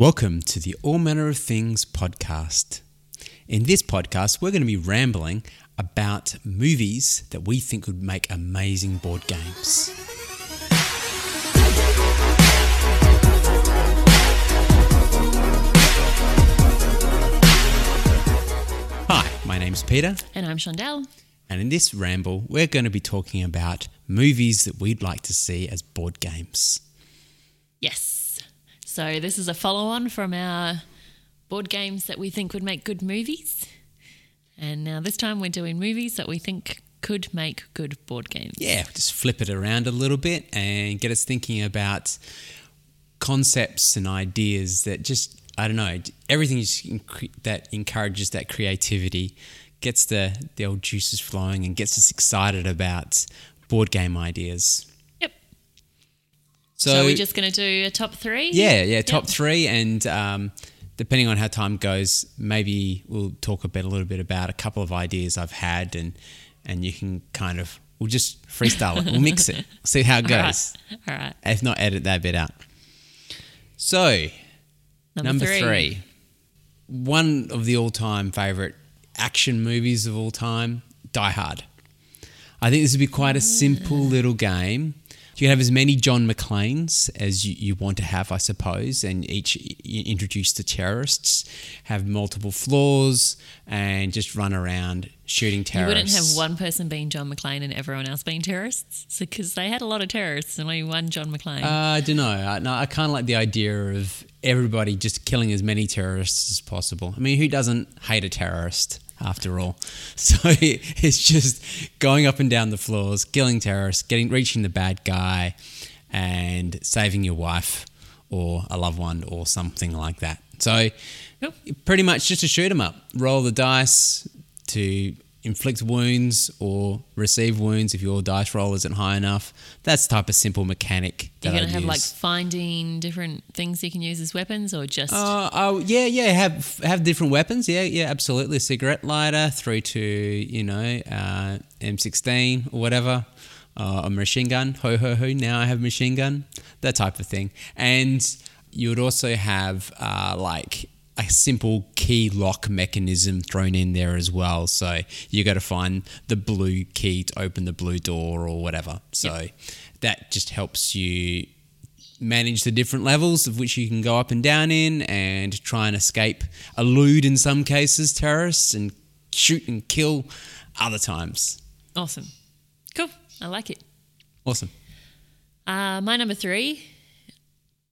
Welcome to the All Mana of Things podcast. In this podcast, we're going to be rambling about movies that we think would make amazing board games. Hi, my name's Peter, And I'm Shondell. and in this ramble, we're going to be talking about movies that we'd like to see as board games. Yes. So this is a follow on from our board games that we think would make good movies. And now this time we're doing movies that we think could make good board games. yeah, just flip it around a little bit and get us thinking about concepts and ideas that just I don't know everything that encourages that creativity, gets the the old juices flowing, and gets us excited about board game ideas. So, So, we're just going to do a top three? yeah, yeah, top Yep. three, and um, depending on how time goes, maybe we'll talk a bit a little bit about a couple of ideas I've had, and and you can kind of we'll just freestyle it, we'll mix it, see how it All right. goes. All right. If not, edit that bit out. So, Number, number three. three. One of the all time favorite action movies of all time, Die Hard. I think this would be quite a simple little game. You can have as many John McClanes as you, you want to have, I suppose, and each introduce the terrorists, have multiple floors, and just run around shooting terrorists. You wouldn't have one person being John McClane and everyone else being terrorists? Because they had a lot of terrorists and only one John McClane. Uh, I don't know. I, no, I kind of like the idea of everybody just killing as many terrorists as possible. I mean, who doesn't hate a terrorist after all? So it's just going up and down the floors, killing terrorists, getting reaching the bad guy, and saving your wife or a loved one or something like that. So Yep. pretty much just a shoot 'em up. Roll the dice to inflict wounds or receive wounds if your dice roll isn't high enough. That's the type of simple mechanic that You're going I'd to have like finding different things you can use as weapons or just. Uh, oh yeah, yeah. Have have different weapons. Yeah, yeah, absolutely. A cigarette lighter through to you know uh, M16 or whatever, uh, a machine gun. Ho ho ho! Now I have a machine gun. That type of thing. And you would also have uh, like a simple key lock mechanism thrown in there as well. So you got to find the blue key to open the blue door or whatever. So that just helps you manage the different levels of which you can go up and down in and try and escape, elude in some cases terrorists and shoot and kill other times. Awesome. Cool. I like it. Awesome. Uh, my number three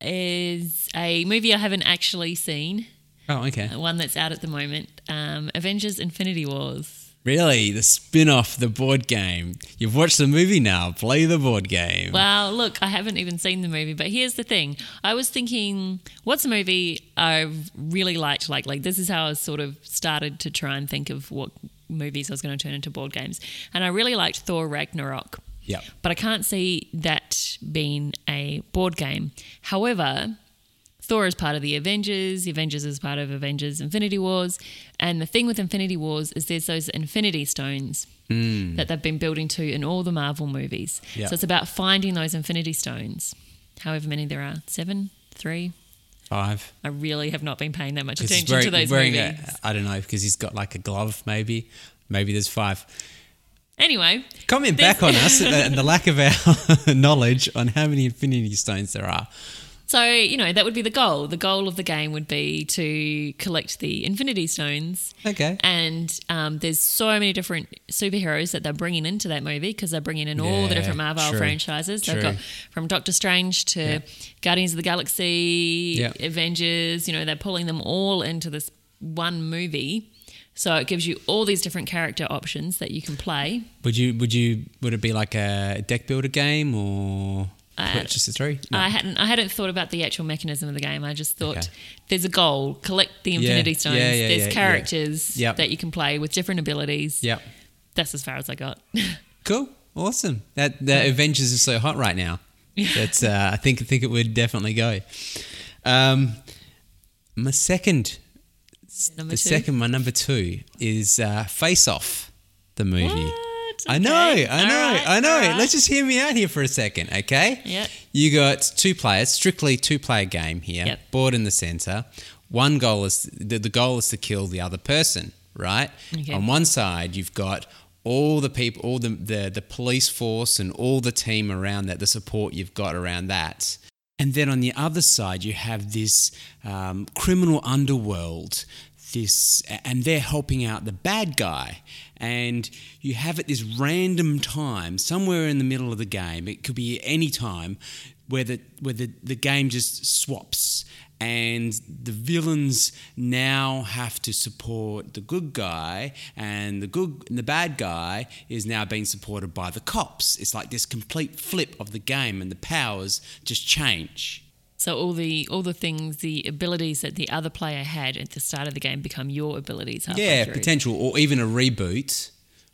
is a movie I haven't actually seen, Oh, okay. one that's out at the moment um, Avengers Infinity Wars. Really? The spin off, the board game. You've watched the movie now. Play the board game. Well, look, I haven't even seen the movie, but here's the thing. I was thinking, what's a movie I've really liked? Like, like this is how I sort of started to try and think of what movies I was going to turn into board games. And I really liked Thor Ragnarok. Yep. but I can't see that being a board game. However, Thor is part of the Avengers, the Avengers is part of Avengers Infinity Wars, and the thing with Infinity Wars is there's those Infinity Stones hmm. that they've been building to in all the Marvel movies. So it's about finding those Infinity Stones, however many there are seven, three. Five. I really have not been paying that much attention wearing- to those movies. a- I don't know, because he's got like a glove, maybe. Maybe there's five. Anyway, Comment back on us and the lack of our knowledge on how many Infinity Stones there are. So, you know, that would be the goal. The goal of the game would be to collect the Infinity Stones. Okay. And um, there's so many different superheroes that they're bringing into that movie because they're bringing in all the different Marvel true, franchises. They've got from Doctor Strange to Yeah. Guardians of the Galaxy, Yeah. Avengers. You know, they're pulling them all into this one movie. So it gives you all these different character options that you can play. Would you would you would it be like a deck builder game or Uh, just a three? No. I hadn't I hadn't thought about the actual mechanism of the game. I just thought Okay. there's a goal, collect the Infinity Yeah, Stones. yeah, yeah, there's characters Yep. that you can play with different abilities. Yep. That's as far as I got. Cool. Awesome. That the Avengers is so hot right now. That's uh, I think I think it would definitely go. Um, my second, Number the two. second, my number two is uh, Face Off, the movie. What? I know, Okay. I know, right, I know. right. Let's just hear me out here for a second, okay? Yeah. You got two players, strictly two player game here. Yep. Board in the center. One goal is the, the goal is to kill the other person, right? Okay. On one side, you've got all the people, all the, the the police force and all the team around that, the support you've got around that. And then on the other side, you have this um, criminal underworld, this, and they're helping out the bad guy. And you have at this random time, somewhere in the middle of the game, it could be any time, where the where the, the game just swaps. And the villains now have to support the good guy and the good and the bad guy is now being supported by the cops. It's like this complete flip of the game and the powers just change So all the all the things, the abilities that the other player had at the start of the game become your abilities. Halfway yeah through. potential or even a reboot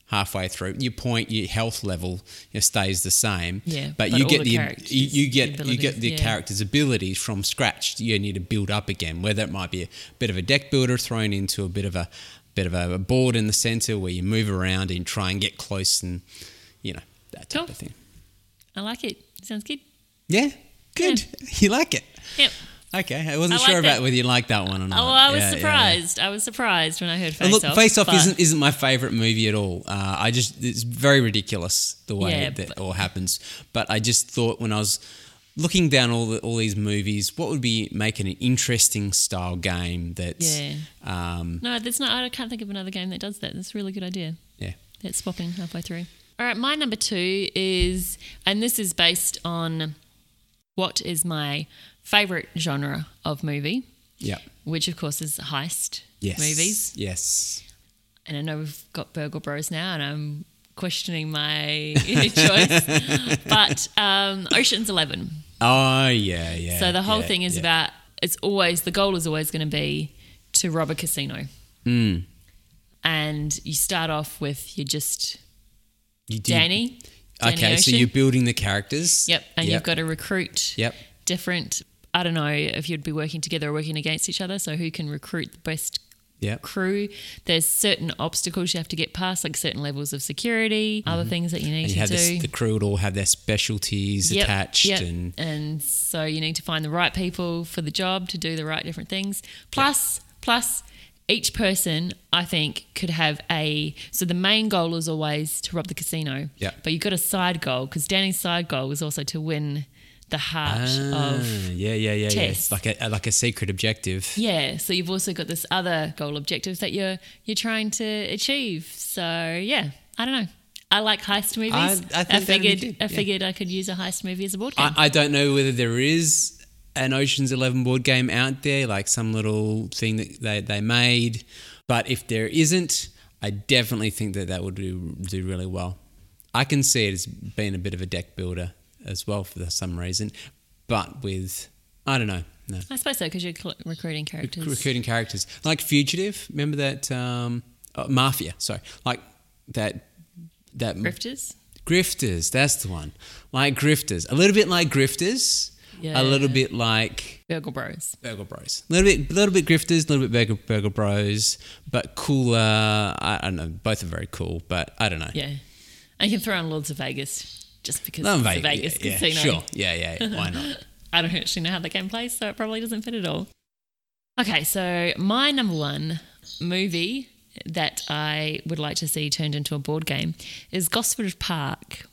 halfway through your point your health level you know, stays the same Yeah, but, but you get the you, you the get you get abilities, the yeah. character's abilities from scratch you need to build up again whether it might be a bit of a deck builder thrown into a bit of a bit of a, board in the center where you move around and try and get close and you know that type Cool. of thing I like it. Sounds good. yeah good you like it Yep. okay i wasn't I like sure about that. whether you liked that one or not Oh, I was Yeah, yeah, yeah. surprised. I was surprised when I heard And Face look, Off. Face Off isn't isn't my favorite movie at all. Uh, I just it's very ridiculous the way Yeah, that all happens. But I just thought when I was looking down all the, all these movies, what would be making an interesting style game that's Yeah. um, No, there's not. I can't think of another game that does that. That's a really good idea. yeah That's swapping halfway through. All right, my number two is, and this is based on what is my favorite genre of movie, yeah which of course is heist yes movies. yes And I know we've got Burgle Bros now, and I'm questioning my choice. But um, Ocean's Eleven. oh yeah yeah. So the whole yeah, thing is yeah. about it's always the goal is always going to be to rob a casino. Mm. And you start off with you're just You Danny. Danny Okay, so Ocean. you're building the characters. Yep, and Yep. you've got to recruit Yep. different. I don't know if you'd be working together or working against each other. So who can recruit the best Yep. crew? There's certain obstacles you have to get past, like certain levels of security, other things that you need Mm-hmm. And you to have do. this, the crew would all have their specialties Yep, attached yep. and and so you need to find the right people for the job to do the right different things. Plus, plus each person I think could have a so the main goal is always to rob the casino. Yep. But you've got a side goal because Danny's side goal was also to win the heart Ah, of yeah, yeah, yeah, yeah. Tess. Like a like a secret objective. yeah. So you've also got this other goal objective that you're you're trying to achieve. So yeah, I don't know. I like heist movies. I- I be figured good, I yeah. figured I could use a heist movie as a board game. I, I don't know whether there is an Ocean's Eleven board game out there, like some little thing that they, they made. But if there isn't, I definitely think that that would do, do really well. I can see it as being a bit of a deck builder as well for some reason, but with I don't know, no I suppose so because you're cl- recruiting characters. recruiting characters like Fugitive. Remember that um, oh, Mafia? Sorry, like that that Grifters. Grifters, that's the one. Like Grifters. A little bit like Grifters. Yeah. A little bit like Burgle Bros. Burgle Bros. A little bit, a little bit Grifters, a little bit Burgle, Burgle Bros, but cooler. I, I don't know. Both are very cool, but I don't know. Yeah. You can throw on Lords of Vegas just because No, it's Ve- a Vegas yeah, yeah. Sure. Yeah, yeah, yeah. Why not? I don't actually know how the game plays, so it probably doesn't fit at all. Okay, so my number one movie that I would like to see turned into a board game is Gosford Park.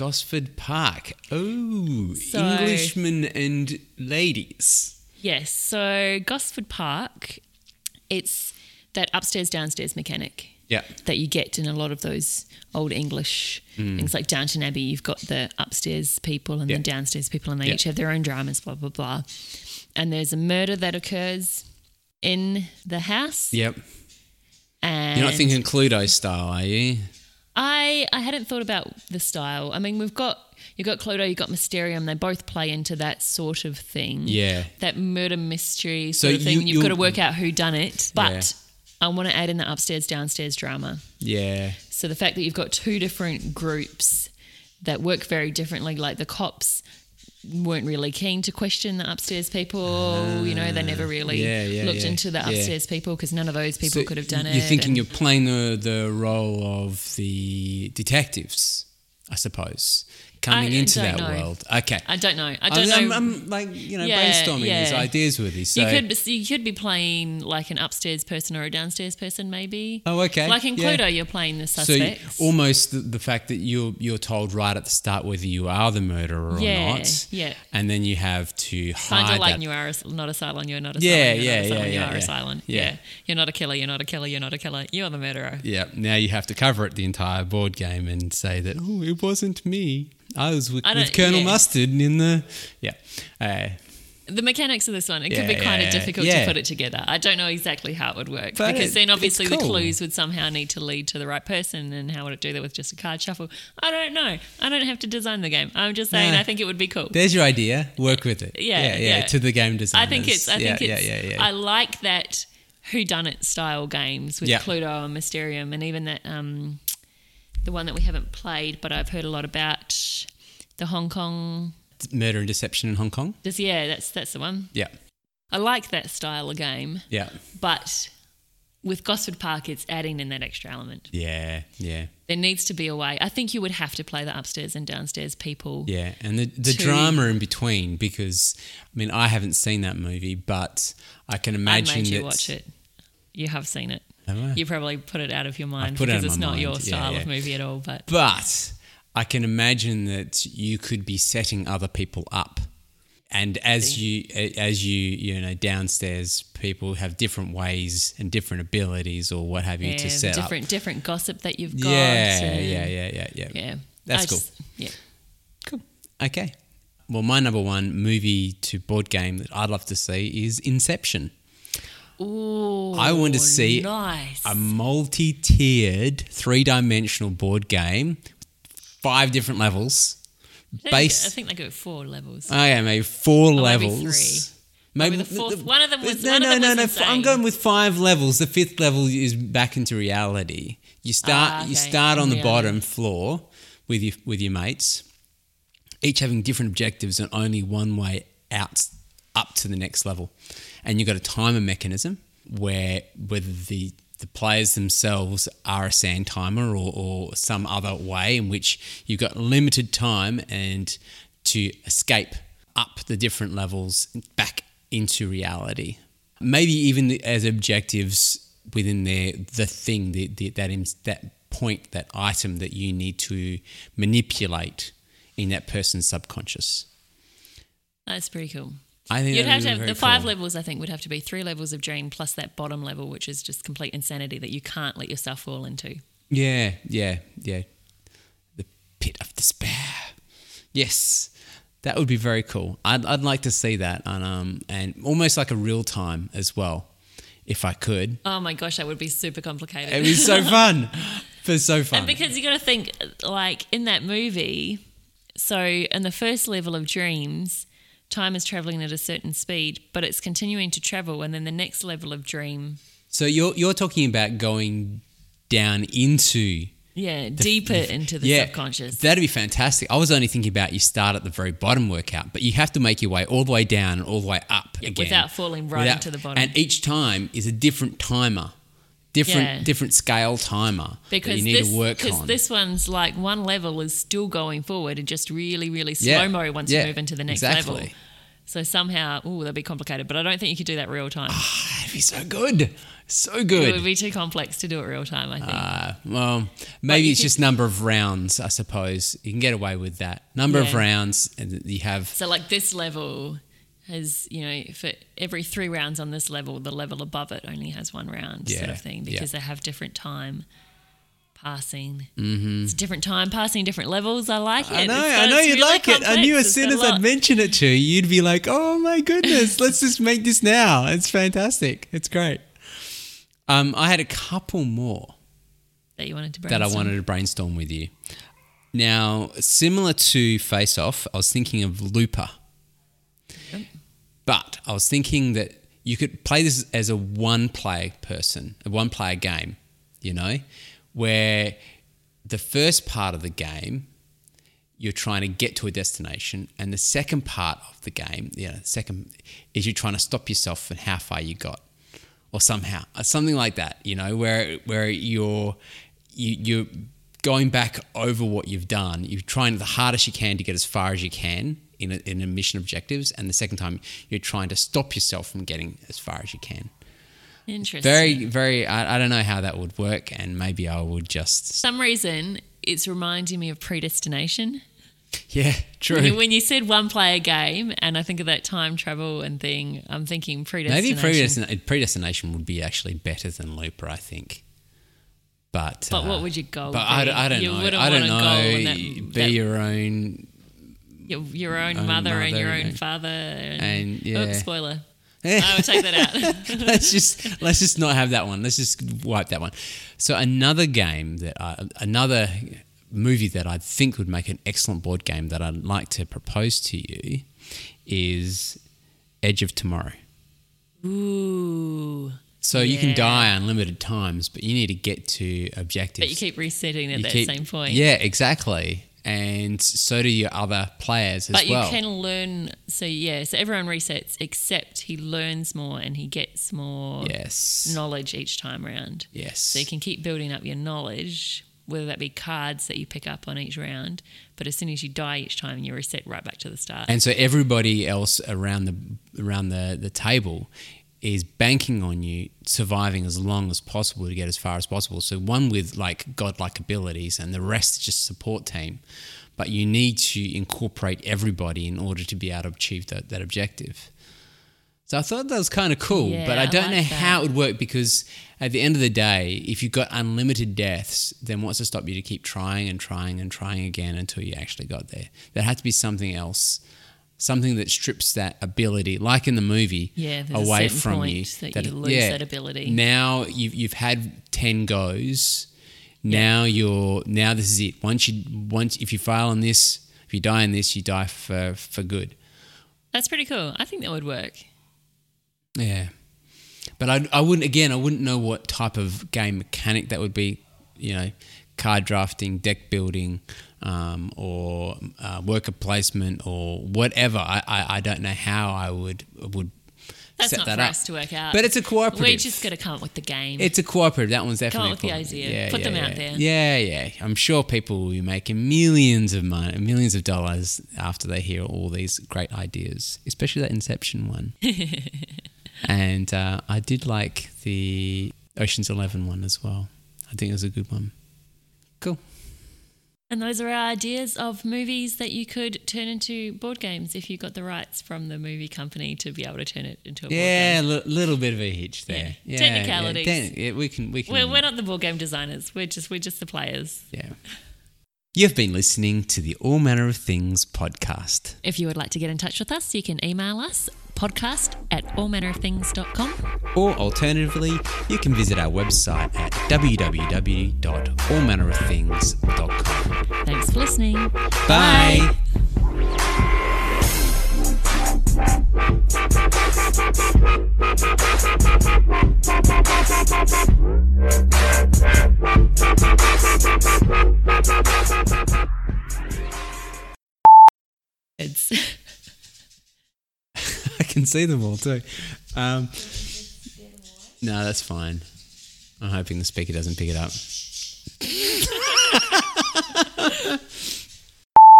Gosford Park. Oh, So- Englishmen and ladies. Yes, so Gosford Park, it's that upstairs downstairs mechanic. Yeah. that you get in a lot of those old English mm. things like Downton Abbey. You've got the upstairs people and Yeah. the downstairs people, and they Yeah. each have their own dramas, blah, blah, blah. And there's a murder that occurs in the house. Yep. And You're not thinking Cluedo style, are you? I, I hadn't thought about the style. I mean, we've got. You've got Cluedo, you've got Mysterium. They both play into that sort of thing. Yeah. That murder mystery So sort of thing. you- You've got to work out who done it. But Yeah. I want to add in the upstairs downstairs drama. Yeah. So the fact that you've got two different groups that work very differently, like the cops weren't really keen to question the upstairs people. you know, they never really Ah, yeah, yeah, looked yeah, into the upstairs people because none of those people So could have done it. You're thinking you're playing the the role of the detectives, I suppose, coming I into that know. world. Okay. I don't know. I I'm, don't I'm, know. I'm, like you know Yeah, brainstorming these yeah. ideas with you. So you could be- you could be playing like an upstairs person or a downstairs person, maybe. Oh, okay. Like in Yeah. Cluedo, you're playing the so you- almost the, the fact that you're you're told right at the start whether you are the murderer or Yeah, not. yeah. And then you have to Kind hide of like that. you are not a silent, you're not a Yeah, silent, you're yeah, not a silent, yeah, you yeah, are a yeah. silent. Yeah. Yeah. You're not a killer, you're not a killer, you're not a killer, you're the murderer. Yeah. Now you have to cover it the entire board game and say that oh it wasn't me. I was with, I with Colonel yeah. Mustard in the yeah. Uh, The mechanics of this one, it Yeah, could be kind yeah, of difficult yeah. to put it together. I don't know exactly how it would work But because it- then obviously the clues would somehow need to lead to the right person, and how would it do that with just a card shuffle? I don't know. I don't have to design the game. I'm just saying Nah. I think it would be cool. there's your idea. Work with it. Yeah, yeah. yeah. To the game designers. I think it's. I think it's. Yeah, yeah, yeah. I like that whodunit style games with. Cluedo and Mysterium, and even that um, the one that we haven't played, but I've heard a lot about, the Hong Kong. Murder and Deception in Hong Kong. Yeah, that's that's the one. Yeah, I like that style of game, yeah, but with Gosford Park, it's adding in that extra element. yeah, yeah, There needs to be a way. I think you would have to play the upstairs and downstairs people. yeah. And the the To- drama in between, because I mean, I haven't seen that movie, but I can I imagine made you that. watch it. You have seen it. You probably put it out of your mind because it's not mind, your style yeah. of movie at all. But But I can imagine that you could be setting other people up. And as you as you you know downstairs people have different ways and different abilities or what have you yeah, to set up. different different gossip that you've got. Yeah, yeah, yeah, yeah, yeah. yeah. That's I cool. just- yeah. Cool. Okay. Well, my number one movie to board game that I'd love to see is Inception. Ooh, I want to see nice. a multi-tiered, three-dimensional board game, five different levels, I based. I think they go four levels. Oh yeah, maybe four maybe levels. three. Maybe the fourth- one of them was- no, no, no, no. insane. I'm going with five levels. The fifth level is back into reality. You start, Ah, you okay, start on in the reality. bottom floor with your with your mates, each having different objectives and only one way out up to the next level. And you've got a timer mechanism where whether the the players themselves are a sand timer or, or some other way in which you've got limited time and to escape up the different levels back into reality. Maybe even as objectives within their the thing the, the, that that point that item that you need to manipulate in that person's subconscious. That's pretty cool. I think You'd have to have the five cool. levels. I think would have to be three levels of dream plus that bottom level, which is just complete insanity that you can't let yourself fall into. Yeah, yeah, yeah. The pit of despair. Yes, that would be very cool. I'd, I'd like to see that, and um, and almost like a real time as well, if I could. Oh my gosh, that would be super complicated. It was so fun, but so fun. And because you got to think, like in that movie, so in the first level of dreams, time is traveling at a certain speed, but it's continuing to travel, and then the next level of dream, so you're you're talking about going down into yeah, deeper into the yeah, subconscious. That'd be fantastic. I was only thinking about you start at the very bottom workout, but you have to make your way all the way down and all the way up Yeah, again without falling right into the bottom. And each time is a different timer, different Yeah. different scale timer that because you need this, to work because on. this one's like one level is still going forward and just really, really slow Yeah, mo once yeah, you move into the next exactly. level. So somehow, oh, that'd be complicated. But I don't think you could do that real time. That'd be so good, so good. It would be too complex to do it real time. I think. Uh, well, maybe it's could- just number of rounds. I suppose you can get away with that. Number of rounds, and you have So like this level has, you know, for every three rounds on this level, the level above it only has one round sort of thing yeah. because they have different time passing. Mm-hmm. It's different time passing, different levels. I like it. I know, I know you'd really like it. I knew complex. as soon as I'd mention it to you, you'd be like, "Oh my goodness, let's just make this now." It's fantastic. It's great. Um, I had a couple more that you wanted to that I wanted to brainstorm with you. Now, similar to Face Off, I was thinking of Looper. But I was thinking that you could play this as a one-player person, a one-player game. You know, where the first part of the game you're trying to get to a destination, and the second part of the game, yeah, the second is you're trying to stop yourself and how far you got, or somehow something like that. You know, where where you're you, you're going back over what you've done. You're trying the hardest you can to get as far as you can in a, in a mission objectives, and the second time you're trying to stop yourself from getting as far as you can. Interesting. Very, very. I, I don't know how that would work, and maybe I would just. some reason it's reminding me of predestination. Yeah, true. When you- When you said one player game, and I think of that time travel and thing, I'm thinking predestination. Maybe predestination, predestination would be actually better than Looper, I think. But But uh, what would your goal But I, be? don't- I don't You know. I don't know. that- be that- your own. Your, your own Own mother, and your own and- father. And, and, yeah. Oops, spoiler. I would take that out. let's just let's just not have that one. Let's just wipe that one. So another game that I, another movie that I think would make an excellent board game that I'd like to propose to you is Edge of Tomorrow. Ooh. So you can die unlimited times, but you need to get to objectives. But you keep resetting at You that keep- same point. Yeah, exactly. And so do your other players as But well. But you can learn. So, yeah, so everyone resets except he learns more and he gets more yes. knowledge each time around. Yes. So you can keep building up your knowledge, whether that be cards that you pick up on each round. But as soon as you die each time, you reset right back to the start. And so everybody else around the around the, the table is banking on you surviving as long as possible to get as far as possible. So one with like godlike abilities and the rest is just support team. But you need to incorporate everybody in order to be able to achieve that, that objective. So I thought that was kind of cool, Yeah, but I I don't like know that. how it would work because at the end of the day, if you've got unlimited deaths, then what's to stop you to keep trying and trying and trying again until you actually got there? There had to be something else, something that strips that ability, like in the movie, Yeah, away from point you. that you lose that ability. Now you've you've had ten goes. Now you're now this is it. Once you once if you fail on this, if you die in this, you die for for good. That's pretty cool. I think that would work. Yeah. But I, I wouldn't, again, I wouldn't know what type of game mechanic that would be, you know, card drafting, deck building, um, or uh, worker placement, or whatever. I, I, I don't know how I would would That's set not that for up. us to work out. But it's a cooperative. We're just going to come up with the game. It's a cooperative. That one's definitely come up with the idea. cooperative. Put them yeah. out there. Yeah, yeah. I'm sure people will be making millions of money, millions of dollars after they hear all these great ideas, especially that Inception one. and uh, I did like the Ocean's Eleven one as well. I think it was a good one. Cool. and those are our ideas of movies that you could turn into board games if you got the rights from the movie company to be able to turn it into a board Yeah, a game. li- little bit of a hitch there. Yeah. Yeah, Technicalities. Yeah, Dan- yeah, we can. We can. We're, we're not the board game designers. We're just we're just the players. yeah. You've been listening to the All Mana of Things podcast. If you would like to get in touch with us, you can email us podcast at allmanaofthings.com. Or alternatively, you can visit our website at www.allmanaofthings.com. Thanks for listening. Bye. It's can see them all too. Um, no, that's fine. I'm hoping the speaker doesn't pick it up.